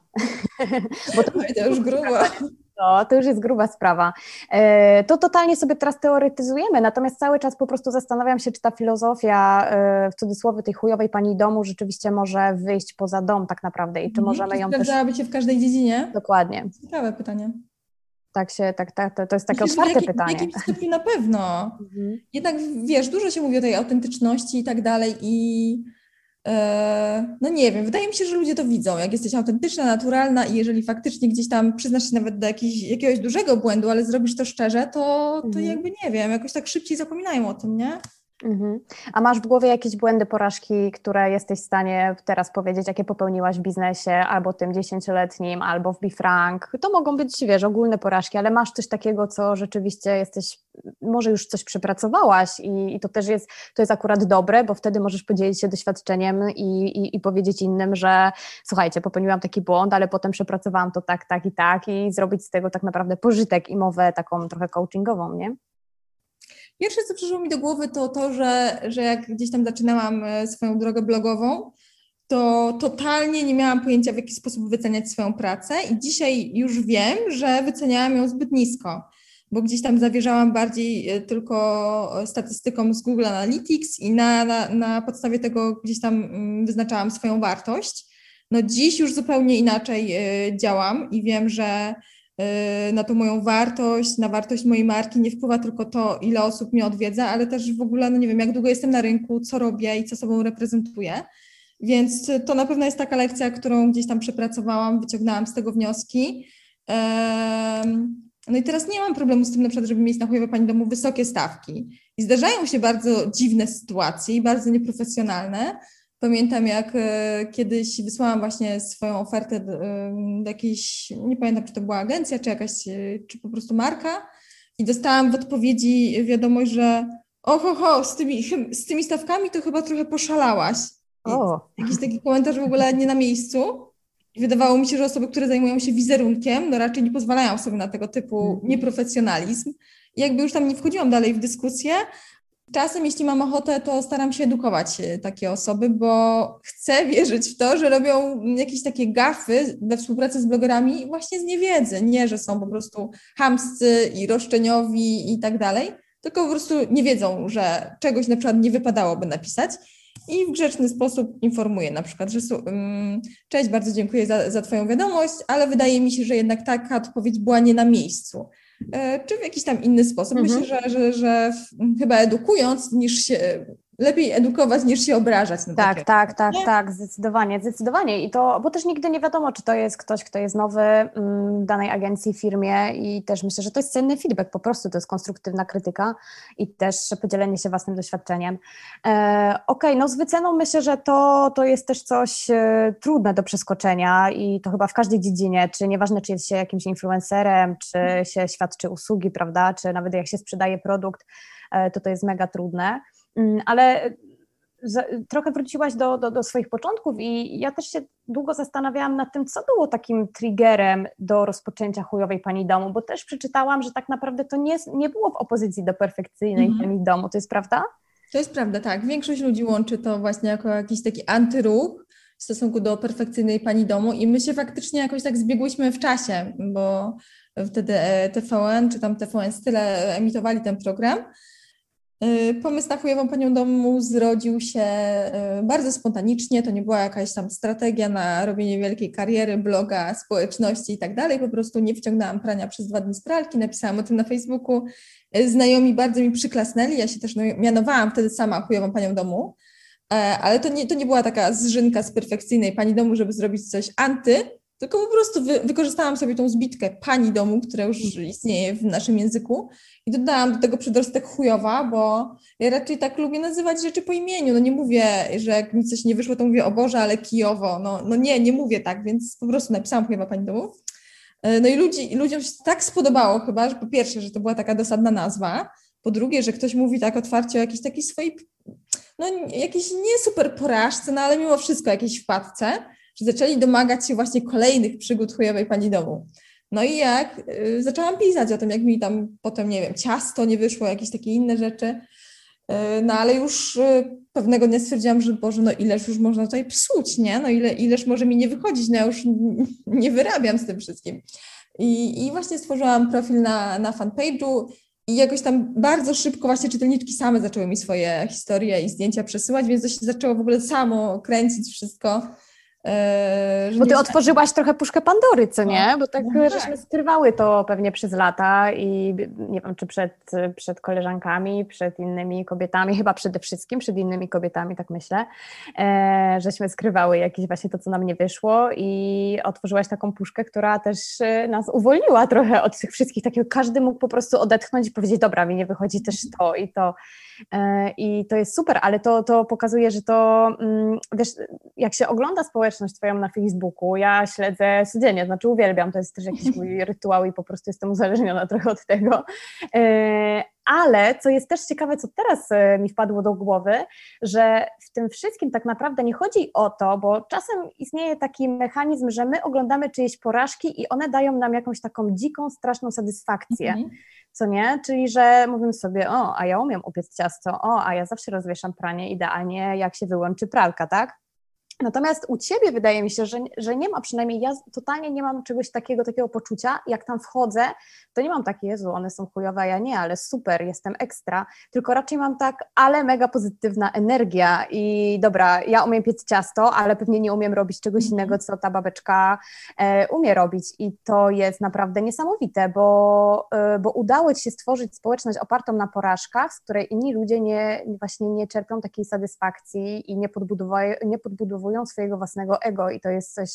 Bo to, to już grubo. To, to już jest gruba sprawa. E, to totalnie sobie teraz teoretyzujemy, natomiast cały czas po prostu zastanawiam się, czy ta filozofia e, w cudzysłowie tej chujowej pani domu rzeczywiście może wyjść poza dom tak naprawdę i czy mhm. możemy ją też... Sprawdzałaby się w każdej dziedzinie? Dokładnie. Ciekawe pytanie tak się, tak, tak, to, to jest takie Myślę, otwarte pytanie. W jakimś stopniu na pewno. Mhm. Jednak wiesz, dużo się mówi o tej autentyczności i tak dalej i e, no nie wiem, wydaje mi się, że ludzie to widzą, jak jesteś autentyczna, naturalna i jeżeli faktycznie gdzieś tam przyznasz się nawet do jakiś, jakiegoś dużego błędu, ale zrobisz to szczerze, to, to mhm. jakby nie wiem, jakoś tak szybciej zapominają o tym, nie? Mhm. A masz w głowie jakieś błędy, porażki, które jesteś w stanie teraz powiedzieć, jakie popełniłaś w biznesie, albo tym dziesięcioletnim, albo w BeFrank? To mogą być, wiesz, ogólne porażki, ale masz coś takiego, co rzeczywiście jesteś, może już coś przepracowałaś i, i to też jest, to jest akurat dobre, bo wtedy możesz podzielić się doświadczeniem i, i, i powiedzieć innym, że słuchajcie, popełniłam taki błąd, ale potem przepracowałam to tak, tak i tak i zrobić z tego tak naprawdę pożytek i mowę taką trochę coachingową, nie? Pierwsze, co przyszło mi do głowy, to to, że, że jak gdzieś tam zaczynałam e, swoją drogę blogową, to totalnie nie miałam pojęcia, w jaki sposób wyceniać swoją pracę, i dzisiaj już wiem, że wyceniałam ją zbyt nisko, bo gdzieś tam zawierzałam bardziej e, tylko statystykom z Google Analytics i na, na, na podstawie tego gdzieś tam mm, wyznaczałam swoją wartość. No dziś już zupełnie inaczej e, działam i wiem, że na tą moją wartość, na wartość mojej marki nie wpływa tylko to, ile osób mnie odwiedza, ale też w ogóle, no nie wiem, jak długo jestem na rynku, co robię i co sobą reprezentuję. Więc to na pewno jest taka lekcja, którą gdzieś tam przepracowałam, wyciągnęłam z tego wnioski. No i teraz nie mam problemu z tym, na przykład, żeby mieć na chujowe pani domu wysokie stawki. I zdarzają się bardzo dziwne sytuacje i bardzo nieprofesjonalne, Pamiętam, jak e, kiedyś wysłałam właśnie swoją ofertę do, do jakiejś, nie pamiętam, czy to była agencja, czy jakaś, e, czy po prostu marka, i dostałam w odpowiedzi wiadomość, że oho, ho, z tymi, z tymi stawkami to chyba trochę poszalałaś. O. Jakiś taki komentarz w ogóle nie na miejscu. Wydawało mi się, że osoby, które zajmują się wizerunkiem, no raczej nie pozwalają sobie na tego typu mhm. nieprofesjonalizm. I jakby już tam nie wchodziłam dalej w dyskusję, Czasem, jeśli mam ochotę, to staram się edukować e, takie osoby, bo chcę wierzyć w to, że robią jakieś takie gafy we współpracy z blogerami właśnie z niewiedzy. Nie, że są po prostu hamscy i roszczeniowi i tak dalej, tylko po prostu nie wiedzą, że czegoś na przykład nie wypadałoby napisać i w grzeczny sposób informuję na przykład, że um, cześć, bardzo dziękuję za, za Twoją wiadomość, ale wydaje mi się, że jednak taka odpowiedź była nie na miejscu. E, czy w jakiś tam inny sposób. Mhm. Myślę, że, że, że chyba edukując, niż się lepiej edukować niż się obrażać. Na tak, tak, tak, nie? tak, zdecydowanie, zdecydowanie. I to, bo też nigdy nie wiadomo, czy to jest ktoś, kto jest nowy mm, w danej agencji, firmie i też myślę, że to jest cenny feedback, po prostu to jest konstruktywna krytyka i też podzielenie się własnym doświadczeniem. E, Okej, okay, no z wyceną myślę, że to, to jest też coś e, trudne do przeskoczenia i to chyba w każdej dziedzinie, czy nieważne, czy jest się jakimś influencerem, czy się świadczy usługi, prawda, czy nawet jak się sprzedaje produkt, e, to to jest mega trudne. Mm, ale trochę wróciłaś do, do, do, swoich początków i ja też się długo zastanawiałam nad tym, co było takim triggerem do rozpoczęcia chujowej pani domu, bo też przeczytałam, że tak naprawdę to nie, nie było w opozycji do perfekcyjnej mhm. pani domu. To jest prawda? To jest prawda, tak. Większość ludzi łączy to właśnie jako jakiś taki antyruch w stosunku do perfekcyjnej pani domu i my się faktycznie jakoś tak zbiegłyśmy w czasie, bo wtedy e, TVN czy tam TVN Style emitowali ten program pomysł na chujową panią domu zrodził się y, bardzo spontanicznie, to nie była jakaś tam strategia na robienie wielkiej kariery, bloga, społeczności i tak dalej, po prostu nie wciągnęłam prania przez dwa dni z pralki, napisałam o tym na Facebooku, y, znajomi bardzo mi przyklasnęli, ja się też no, mianowałam wtedy sama chujową panią domu, e, ale to nie, to nie była taka zżynka z perfekcyjnej pani domu, żeby zrobić coś anty, tylko po prostu wy, wykorzystałam sobie tą zbitkę pani domu, która już istnieje w naszym języku i dodałam do tego przedrostek chujowa, bo ja raczej tak lubię nazywać rzeczy po imieniu. No nie mówię, że jak mi coś nie wyszło, to mówię o Boże, ale kijowo. No, no nie, nie mówię tak, więc po prostu napisałam chujowa pani domu. E, no i ludzi, ludziom się tak spodobało chyba, że po pierwsze, że to była taka dosadna nazwa, po drugie, że ktoś mówi tak otwarcie o jakiejś takiej swojej, no jakiejś nie super porażce, no ale mimo wszystko jakiejś wpadce że zaczęli domagać się właśnie kolejnych przygód chujowej pani domu. No i jak y, zaczęłam pisać o tym, jak mi tam potem, nie wiem, ciasto nie wyszło, jakieś takie inne rzeczy, y, no ale już y, pewnego dnia stwierdziłam, że Boże, no ileż już można tutaj psuć, nie? No ile, ileż może mi nie wychodzić, no ja już nie wyrabiam z tym wszystkim. I, i właśnie stworzyłam profil na, na fanpage'u i jakoś tam bardzo szybko właśnie czytelniczki same zaczęły mi swoje historie i zdjęcia przesyłać, więc to się zaczęło w ogóle samo kręcić wszystko. Yy, Bo ty otworzyłaś trochę puszkę Pandory, co nie? No, Bo tak, no, żeśmy tak. skrywały to pewnie przez lata i nie wiem, czy przed, przed koleżankami, przed innymi kobietami, chyba przede wszystkim przed innymi kobietami, tak myślę, e, żeśmy skrywały jakieś właśnie to, co nam nie wyszło i otworzyłaś taką puszkę, która też e, nas uwolniła trochę od tych wszystkich, takiego każdy mógł po prostu odetchnąć i powiedzieć, dobra, mi nie wychodzi też to i to. E, I to jest super, ale to, to pokazuje, że to, mm, wiesz, jak się ogląda społeczność Twoją na Facebooku, ja śledzę codziennie, znaczy uwielbiam, to jest też jakiś mój rytuał i po prostu jestem uzależniona trochę od tego. Ale co jest też ciekawe, co teraz e, mi wpadło do głowy, że w tym wszystkim tak naprawdę nie chodzi o to, bo czasem istnieje taki mechanizm, że my oglądamy czyjeś porażki i one dają nam jakąś taką dziką, straszną satysfakcję. Mhm co nie? Czyli, że mówimy sobie, o, a ja umiem upiec ciasto, o, a ja zawsze rozwieszam pranie idealnie, jak się wyłączy pralka, tak? Natomiast u ciebie wydaje mi się, że, że nie ma, przynajmniej ja totalnie nie mam czegoś takiego, takiego poczucia, jak tam wchodzę, to nie mam takie, Jezu, one są chujowe, ja nie, ale super, jestem ekstra, tylko raczej mam tak, ale mega pozytywna energia i dobra, ja umiem piec ciasto, ale pewnie nie umiem robić czegoś mhm. innego, co ta babeczka e, umie robić. I to jest naprawdę niesamowite, bo, e, bo udało Ci się stworzyć społeczność opartą na porażkach, z której inni ludzie nie, właśnie nie czerpią takiej satysfakcji i nie podbudowują, nie podbudowują swojego własnego ego i to jest coś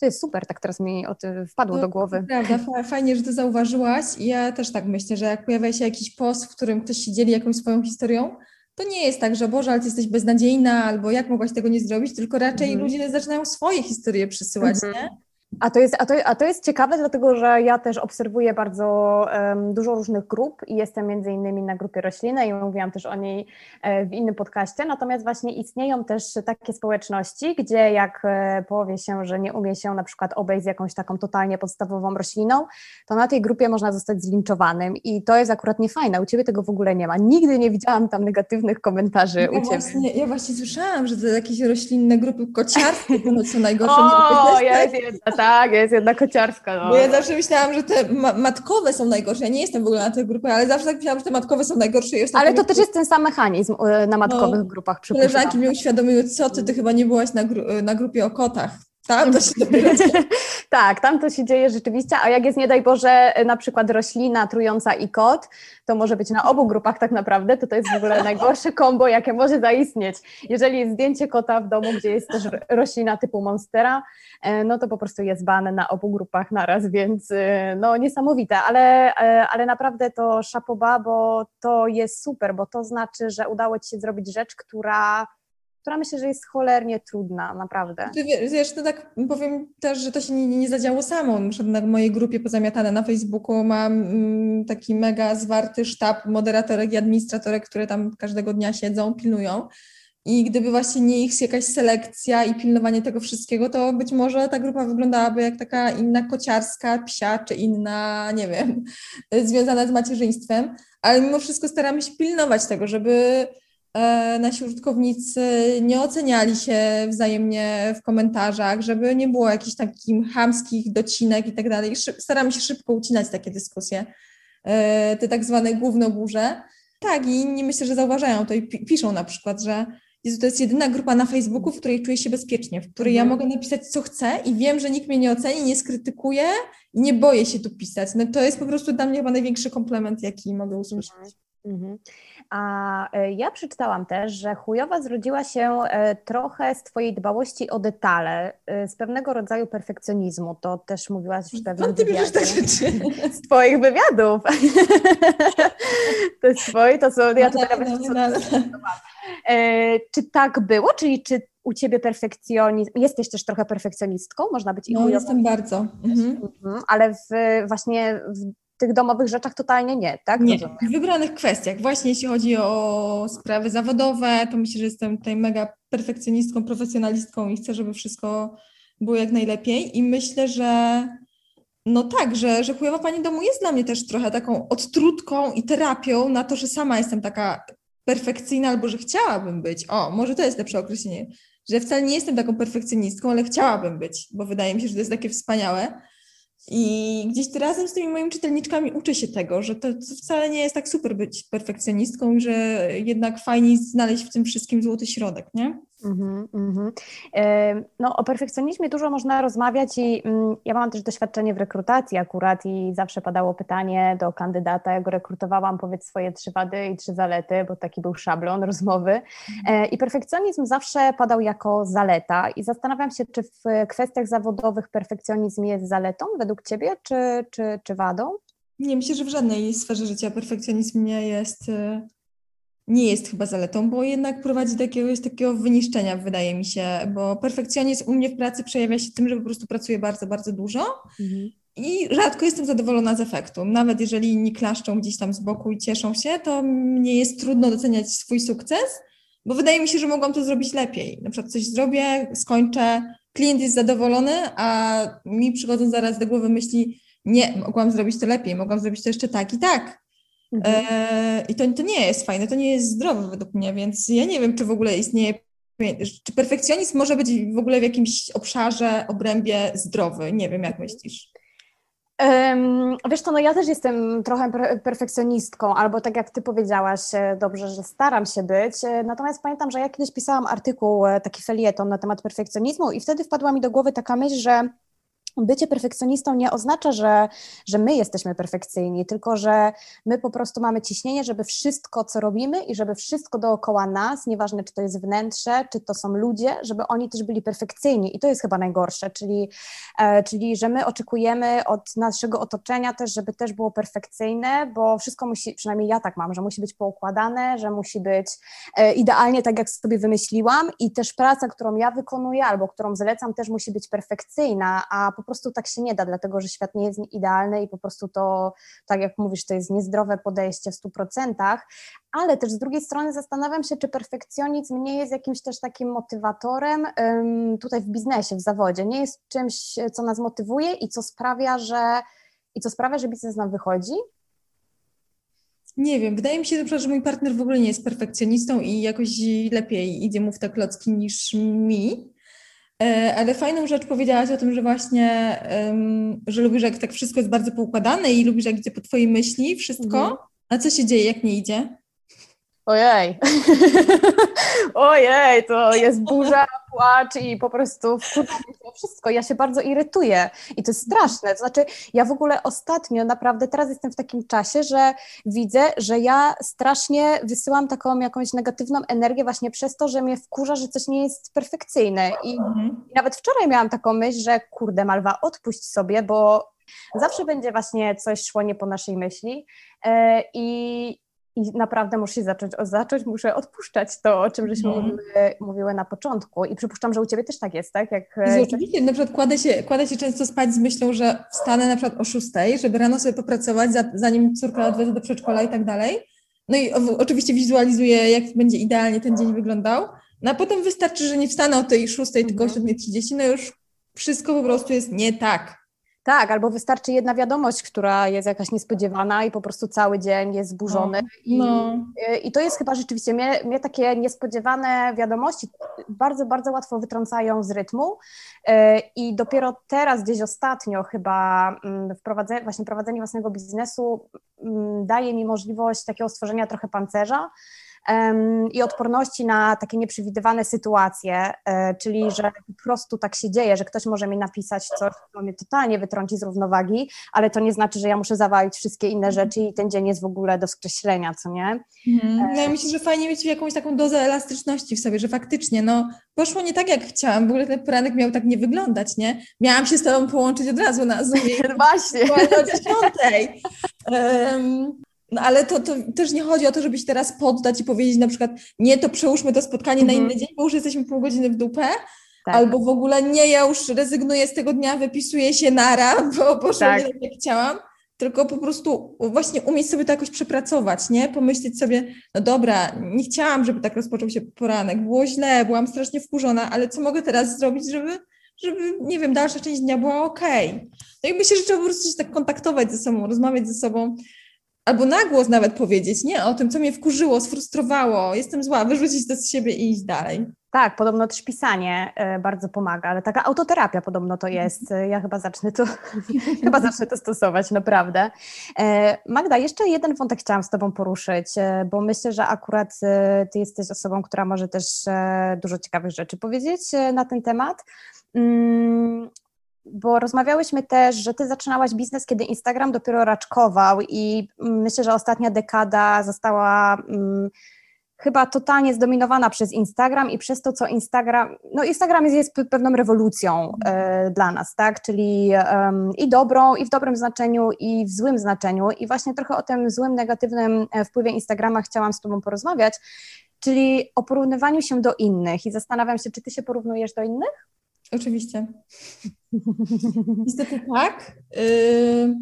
to jest super, tak teraz mi o tym wpadło no, do głowy. Prawda, fajnie, że to zauważyłaś. Ja też tak myślę, że jak pojawia się jakiś post, w którym ktoś się dzieli jakąś swoją historią, to nie jest tak, że Boże, ale ty jesteś beznadziejna, albo jak mogłaś tego nie zrobić, tylko raczej mhm. ludzie zaczynają swoje historie przysyłać, mhm. nie? A to, jest, a, to, a to jest ciekawe, dlatego że ja też obserwuję bardzo um, dużo różnych grup i jestem między innymi na grupie rośliny i mówiłam też o niej e, w innym podcaście, natomiast właśnie istnieją też takie społeczności, gdzie jak e, powie się, że nie umie się na przykład obejść z jakąś taką totalnie podstawową rośliną, to na tej grupie można zostać zlinczowanym i to jest akurat niefajne, u Ciebie tego w ogóle nie ma. Nigdy nie widziałam tam negatywnych komentarzy ja u Ciebie. Właśnie, ja właśnie słyszałam, że to jakieś roślinne grupy kociarskie są najgorsze. O, jest jedna tak, jest jedna kociarska. No. Bo ja zawsze myślałam, że te ma matkowe są najgorsze. Ja nie jestem w ogóle na tej grupie, ale zawsze tak myślałam, że te matkowe są najgorsze. ale to też jest ten sam mechanizm y, na matkowych no, grupach. Koleżanki mi uświadomiły, co ty, ty chyba nie byłaś na, gru na grupie o kotach. Tam to się dopiero... tak, tam to się dzieje rzeczywiście, a jak jest nie daj Boże na przykład roślina trująca i kot, to może być na obu grupach tak naprawdę, to to jest w ogóle najgorsze kombo, jakie może zaistnieć. Jeżeli jest zdjęcie kota w domu, gdzie jest też roślina typu monstera, e, no to po prostu jest ban na obu grupach naraz, więc e, no niesamowite, ale, e, ale naprawdę to szapoba, bo to jest super, bo to znaczy, że udało Ci się zrobić rzecz, która która myślę, że jest cholernie trudna, naprawdę. Ty wiesz, to tak powiem też, że to się nie, nie zadziało samo. Na mojej grupie pozamiatane na Facebooku mam mm, taki mega zwarty sztab moderatorek i administratorek, które tam każdego dnia siedzą, pilnują. I gdyby właśnie nie ich jakaś selekcja i pilnowanie tego wszystkiego, to być może ta grupa wyglądałaby jak taka inna kociarska, psia, czy inna, nie wiem, związana z macierzyństwem. Ale mimo wszystko staramy się pilnować tego, żeby nasi użytkownicy nie oceniali się wzajemnie w komentarzach, żeby nie było jakichś takich chamskich docinek i tak dalej. Staramy się szybko ucinać takie dyskusje, e, te tak zwane głównoburze. Tak, i inni myślę, że zauważają to i piszą na przykład, że Jezu, to jest jedyna grupa na Facebooku, w której czuję się bezpiecznie, w której mhm. ja mogę napisać, co chcę i wiem, że nikt mnie nie oceni, nie skrytykuje i nie boję się tu pisać. No to jest po prostu dla mnie chyba największy komplement, jaki mogę usłyszeć. Mhm. A e, ja przeczytałam też, że chujowa zrodziła się e, trochę z Twojej dbałości o detale, e, z pewnego rodzaju perfekcjonizmu. To też mówiłaś w pewnym ty wywiadzie. te rzeczy? Z Twoich wywiadów. to jest Twoje, to są... Ja tutaj nawet... No, no, no. Czy tak było? Czyli czy u Ciebie perfekcjonizm, jesteś też trochę perfekcjonistką, można być i No, jestem bardzo. Mhm. Mhm. Ale w, właśnie w tych domowych rzeczach totalnie nie, tak? Nie, w wybranych kwestiach. Właśnie jeśli chodzi o sprawy zawodowe, to myślę, że jestem tutaj mega perfekcjonistką, profesjonalistką i chcę, żeby wszystko było jak najlepiej. I myślę, że no tak, że, że chujowa pani domu jest dla mnie też trochę taką odtrutką i terapią na to, że sama jestem taka perfekcyjna albo że chciałabym być. O, może to jest lepsze określenie, że wcale nie jestem taką perfekcjonistką, ale chciałabym być, bo wydaje mi się, że to jest takie wspaniałe. I gdzieś razem z tymi moimi czytelniczkami uczę się tego, że to, wcale nie jest tak super być perfekcjonistką, że jednak fajnie znaleźć w tym wszystkim złoty środek, nie? Mm -hmm. No, o perfekcjonizmie dużo można rozmawiać i mm, ja mam też doświadczenie w rekrutacji akurat i zawsze padało pytanie do kandydata, ja go rekrutowałam, powiedz swoje trzy wady i trzy zalety, bo taki był szablon rozmowy. Mm. I perfekcjonizm zawsze padał jako zaleta i zastanawiam się, czy w kwestiach zawodowych perfekcjonizm jest zaletą według Ciebie, czy, czy, czy wadą? Nie, myślę, że w żadnej sferze życia perfekcjonizm nie jest y, nie jest chyba zaletą, bo jednak prowadzi do jakiegoś takiego wyniszczenia, wydaje mi się, bo perfekcjonizm u mnie w pracy przejawia się tym, że po prostu pracuję bardzo, bardzo dużo mhm. i rzadko jestem zadowolona z efektu. Nawet jeżeli inni klaszczą gdzieś tam z boku i cieszą się, to mnie jest trudno doceniać swój sukces, bo wydaje mi się, że mogłam to zrobić lepiej. Na przykład coś zrobię, skończę, klient jest zadowolony, a mi przychodzą zaraz do głowy myśli, nie, mogłam zrobić to lepiej, mogłam zrobić to jeszcze tak i tak. Mhm. E, I to, to nie jest fajne, to nie jest zdrowe według mnie, więc ja nie wiem, czy w ogóle istnieje, czy perfekcjonizm może być w ogóle w jakimś obszarze, obrębie zdrowy. Nie wiem, jak myślisz. Um, wiesz to, no ja też jestem trochę perfekcjonistką, albo tak jak ty powiedziałaś, e, dobrze, że staram się być. E, natomiast pamiętam, że ja kiedyś pisałam artykuł, taki felieton na temat perfekcjonizmu i wtedy wpadła mi do głowy taka myśl, że bycie perfekcjonistą nie oznacza, że, że my jesteśmy perfekcyjni, tylko że my po prostu mamy ciśnienie, żeby wszystko, co robimy i żeby wszystko dookoła nas, nieważne czy to jest wnętrze, czy to są ludzie, żeby oni też byli perfekcyjni. I to jest chyba najgorsze, czyli, e, czyli że my oczekujemy od naszego otoczenia też, żeby też było perfekcyjne, bo wszystko musi, przynajmniej ja tak mam, że musi być poukładane, że musi być e, idealnie tak, jak sobie wymyśliłam i też praca, którą ja wykonuję albo którą zlecam, też musi być perfekcyjna, a po prostu tak się nie da, dlatego że świat nie jest idealny i po prostu to, tak jak mówisz, to jest niezdrowe podejście w 100%, ale też z drugiej strony zastanawiam się, czy perfekcjonizm nie jest jakimś też takim motywatorem tutaj w biznesie, w zawodzie, nie jest czymś, co nas motywuje i co sprawia, że i co sprawia, że biznes nam wychodzi, nie wiem, wydaje mi się, że mój partner w ogóle nie jest perfekcjonistą i jakoś lepiej idzie mu w te klocki niż mi. E, ale fajną rzecz powiedziałaś o tym, że właśnie, że lubisz, jak tak wszystko jest bardzo poukładane i lubisz, jak idzie po twojej myśli wszystko. Mhm. A co się dzieje, jak nie idzie? Ojej, ojej, to jest burza, płacz i po prostu wszystko. Ja się bardzo irytuję i to jest straszne. To znaczy, ja w ogóle ostatnio naprawdę teraz jestem w takim czasie, że widzę, że ja strasznie wysyłam taką jakąś negatywną energię właśnie przez to, że mnie wkurza, że coś nie jest perfekcyjne. I, mhm. i nawet wczoraj miałam taką myśl, że kurde, Malwa, odpuść sobie, bo zawsze będzie właśnie coś szło nie po naszej myśli. Yy, I, i naprawdę muszę zacząć, zacząć, muszę odpuszczać to, o czym żeśmy mm. mówiły, mówiły, na początku. I przypuszczam, że u Ciebie też tak jest, tak? Jak, e, oczywiście, na przykład kładę się, kładę się często spać z myślą, że wstanę na przykład o 6, żeby rano sobie popracować, zanim córka odwezę do przedszkola i tak dalej. No i oczywiście wizualizuję, jak będzie idealnie ten dzień wyglądał. No a potem wystarczy, że nie wstanę o tej 6, tylko o 7.30, mhm. no już wszystko po prostu jest nie tak. Tak, albo wystarczy jedna wiadomość, która jest jakaś niespodziewana i po prostu cały dzień jest zburzony. No. I, I, to jest chyba rzeczywiście, mnie, mnie, takie niespodziewane wiadomości bardzo, bardzo łatwo wytrącają z rytmu e, i dopiero teraz, gdzieś ostatnio chyba mm, wprowadzenie, właśnie prowadzenie własnego biznesu mm, daje mi możliwość takiego stworzenia trochę pancerza, i odporności na takie nieprzewidywane sytuacje, e, czyli że po prostu tak się dzieje, że ktoś może mi napisać coś, co mnie totalnie wytrąci z równowagi, ale to nie znaczy, że ja muszę zawalić wszystkie inne mhm. rzeczy i ten dzień jest w ogóle do skreślenia, co nie? Mhm. No ja myślę, że fajnie mieć jakąś taką dozę elastyczności w sobie, że faktycznie, no poszło nie tak, jak chciałam, w ogóle ten poranek miał tak nie wyglądać, nie? Miałam się z tobą połączyć od razu na Zoomie. Właśnie. O dziesiątej. Um, no ale to, to też nie chodzi o to, żeby się teraz poddać i powiedzieć na przykład nie, to przełóżmy to spotkanie na mhm. inny dzień, bo już jesteśmy pół godziny w dupę, tak. albo w ogóle nie, ja już rezygnuję z tego dnia, wypisuję się nara, bo poszło tak. nie tak jak chciałam, tylko po prostu właśnie umieć sobie to jakoś przepracować, nie? Pomyśleć sobie, no dobra, nie chciałam, żeby tak rozpoczął się poranek, było źle, byłam strasznie wkurzona, ale co mogę teraz zrobić, żeby, żeby nie wiem, dalsza część dnia była okej. Okay. No i myślę, że trzeba po prostu się tak kontaktować ze sobą, rozmawiać ze sobą, albo na głos nawet powiedzieć, nie? O tym, co mnie wkurzyło, sfrustrowało, jestem zła, wyrzucić to z siebie i iść dalej. Tak, podobno też pisanie e, bardzo pomaga, ale taka autoterapia podobno to jest. E, ja chyba zacznę to, chyba zacznę to stosować, naprawdę. E, Magda, jeszcze jeden wątek chciałam z Tobą poruszyć, bo myślę, że akurat Ty jesteś osobą, która może też dużo ciekawych rzeczy powiedzieć na ten temat. Bo rozmawiałyśmy też, że ty zaczynałaś biznes, kiedy Instagram dopiero raczkował i myślę, że ostatnia dekada została um, chyba totalnie zdominowana przez Instagram i przez to, co Instagram, no Instagram jest, jest pewną rewolucją e, dla nas, tak, czyli um, i dobrą, i w dobrym znaczeniu, i w złym znaczeniu. I właśnie trochę o tym złym, negatywnym e, wpływie Instagrama chciałam z Tobą porozmawiać, czyli o porównywaniu się do innych. I zastanawiam się, czy Ty się porównujesz do innych? Oczywiście. niestety tak. Y,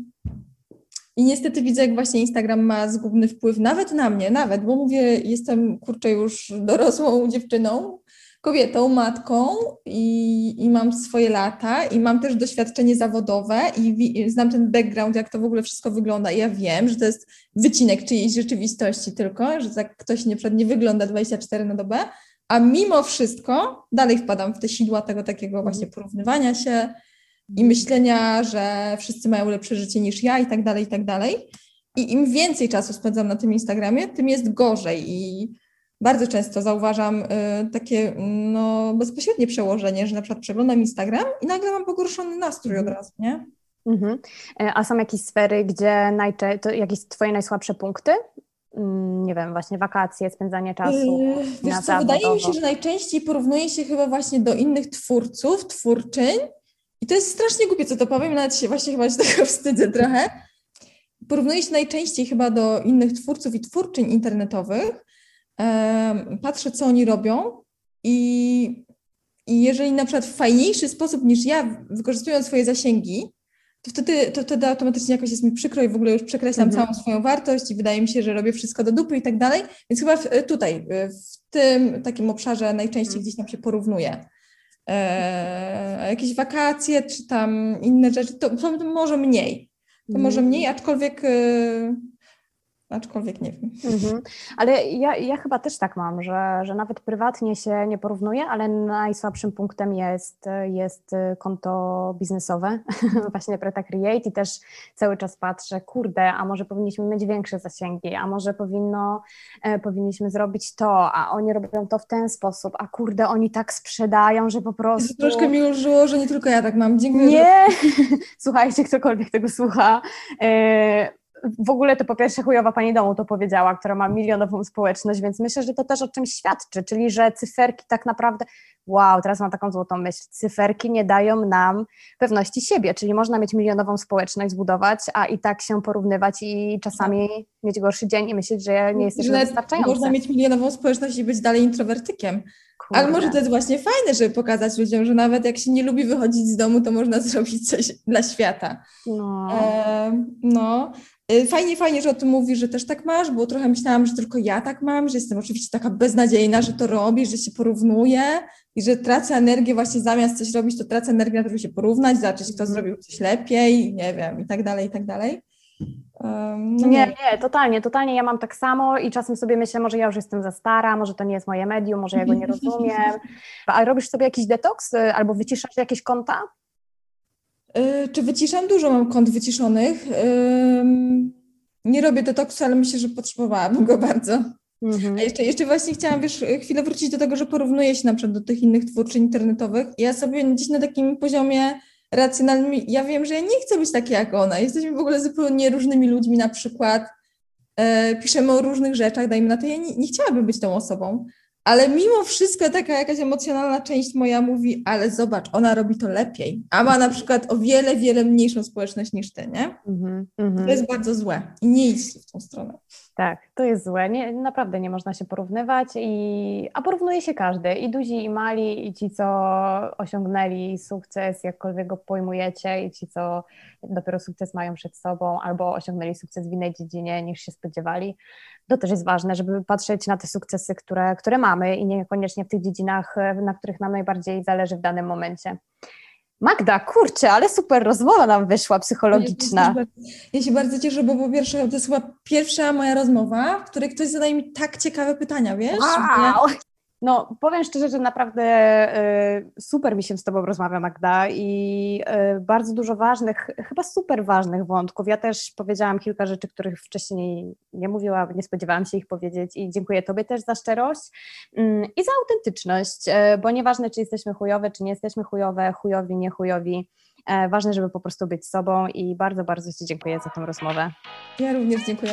I niestety widzę, jak właśnie Instagram ma zgubny wpływ nawet na mnie, nawet, bo mówię, jestem kurczę już dorosłą dziewczyną, kobietą, matką i, i mam swoje lata i mam też doświadczenie zawodowe i, i znam ten background, jak to w ogóle wszystko wygląda. I ja wiem, że to jest wycinek czyjejś rzeczywistości tylko, że tak ktoś nie, nie wygląda 24 na dobę, a mimo wszystko dalej wpadam w te sidła tego takiego właśnie mhm. porównywania się i myślenia, że wszyscy mają lepsze życie niż ja i tak dalej, i tak dalej. I im więcej czasu spędzam na tym Instagramie, tym jest gorzej i bardzo często zauważam y, takie no, bezpośrednie przełożenie, że na przykład przeglądam Instagram i nagle mam pogorszony nastrój od mhm. razu, nie? Mhm. E, a są jakieś sfery, gdzie najczęściej, to jakieś twoje najsłabsze punkty nie wiem, właśnie wakacje, spędzanie czasu. Yy, wiesz co, wydaje mi się, że najczęściej porównuje się chyba właśnie do innych twórców, twórczyń. I to jest strasznie głupie, co to powiem, nawet się właśnie chyba się tego wstydzę trochę. Porównuje się najczęściej chyba do innych twórców i twórczyń internetowych. Patrzę, co oni robią i, i jeżeli na przykład w fajniejszy sposób niż ja wykorzystują swoje zasięgi, to wtedy, to wtedy automatycznie jakoś jest mi przykro i w ogóle już przekreślam mhm. całą swoją wartość i wydaje mi się, że robię wszystko do dupy i tak dalej. Więc chyba w, tutaj, w tym takim obszarze najczęściej mhm. gdzieś tam się porównuje. E, jakieś wakacje czy tam inne rzeczy, to, to może mniej. To może mhm. mniej, aczkolwiek e, aczkolwiek nie wiem. Mhm. Ale ja, ja chyba też tak mam, że, że nawet prywatnie się nie porównuję, ale najsłabszym punktem jest, jest konto biznesowe, właśnie Preta Create i też cały czas patrzę, kurde, a może powinniśmy mieć większe zasięgi, a może powinno, e, powinniśmy zrobić to, a oni robią to w ten sposób, a kurde, oni tak sprzedają, że po prostu... Troszkę mi ulżyło, że nie tylko ja tak mam. Dziękuję. Nie! Słuchajcie, ktokolwiek tego słucha. E, w ogóle to po pierwsze chujowa pani domu to powiedziała, która ma milionową społeczność, więc myślę, że to też o czymś świadczy, czyli że cyferki tak naprawdę, wow, teraz mam taką złotą myśl, cyferki nie dają nam pewności siebie, czyli można mieć milionową społeczność zbudować, a i tak się porównywać i czasami tak. mieć gorszy dzień i myśleć, że nie jesteśmy wystarczający. Można mieć milionową społeczność i być dalej introwertykiem. Kurde. Ale może to jest właśnie fajne, żeby pokazać ludziom, że nawet jak się nie lubi wychodzić z domu, to można zrobić coś dla świata. No. E, no. Y, fajnie, fajnie, że o tym mówisz, że też tak masz, bo trochę myślałam, że tylko ja tak mam, że jestem oczywiście taka beznadziejna, że to robisz, że się porównuję i że tracę energię właśnie zamiast coś robić, to tracę energię na to, żeby się porównać, zobaczyć, kto Mhm. zrobił coś lepiej, nie wiem, i tak dalej, i tak dalej. Um, no Nie, nie. nie, totalnie, totalnie ja mam tak samo i czasem sobie myślę, może ja już jestem za stara, może to nie jest moje medium, może ja go nie rozumiem. A robisz sobie jakiś detoks y, albo wyciszasz jakieś konta? Y, Czy wyciszam? Dużo mam kont wyciszonych. Nie robię detoksu, ale myślę, że potrzebowałabym go bardzo. Mhm. A jeszcze, jeszcze właśnie chciałam, wiesz, chwilę wrócić do tego, że porównuję się na przykład do tych innych twórczyń internetowych. Ja sobie gdzieś na takim poziomie racjonalnym, ja wiem, że ja nie chcę być taka jak ona. Jesteśmy w ogóle zupełnie różnymi ludźmi na przykład. E, piszemy o różnych rzeczach, dajmy na to, ja nie, nie chciałabym być tą osobą. Ale mimo wszystko taka jakaś emocjonalna część moja mówi, ale zobacz, ona robi to lepiej, a ma na przykład o wiele, wiele mniejszą społeczność niż ty, nie? Mhm. To Mhm. jest bardzo złe i nie idź w tą stronę. Tak, to jest złe. Nie, naprawdę nie można się porównywać, i, a porównuje się każdy, i duzi, i mali, i ci, co osiągnęli sukces, jakkolwiek go pojmujecie, i ci, co dopiero sukces mają przed sobą, albo osiągnęli sukces w innej dziedzinie niż się spodziewali. To też jest ważne, żeby patrzeć na te sukcesy, które, które mamy i niekoniecznie w tych dziedzinach, na których nam najbardziej zależy w danym momencie. Magda, kurczę, ale super rozmowa nam wyszła psychologiczna. Ja się, ja się bardzo cieszę, bo po pierwsze, to jest chyba pierwsza moja rozmowa, w której ktoś zadaje mi tak ciekawe pytania, wiesz? Wow. No, powiem szczerze, że naprawdę y, super mi się z Tobą rozmawia, Magda, i y, bardzo dużo ważnych, chyba super ważnych wątków. Ja też powiedziałam kilka rzeczy, których wcześniej nie mówiłam, nie spodziewałam się ich powiedzieć, i dziękuję Tobie też za szczerość mm, i za autentyczność, y, bo nieważne, czy jesteśmy chujowe, czy nie jesteśmy chujowe, chujowi, nie chujowi. e, Ważne, żeby po prostu być sobą i bardzo, bardzo Ci dziękuję za tę rozmowę. Ja również dziękuję.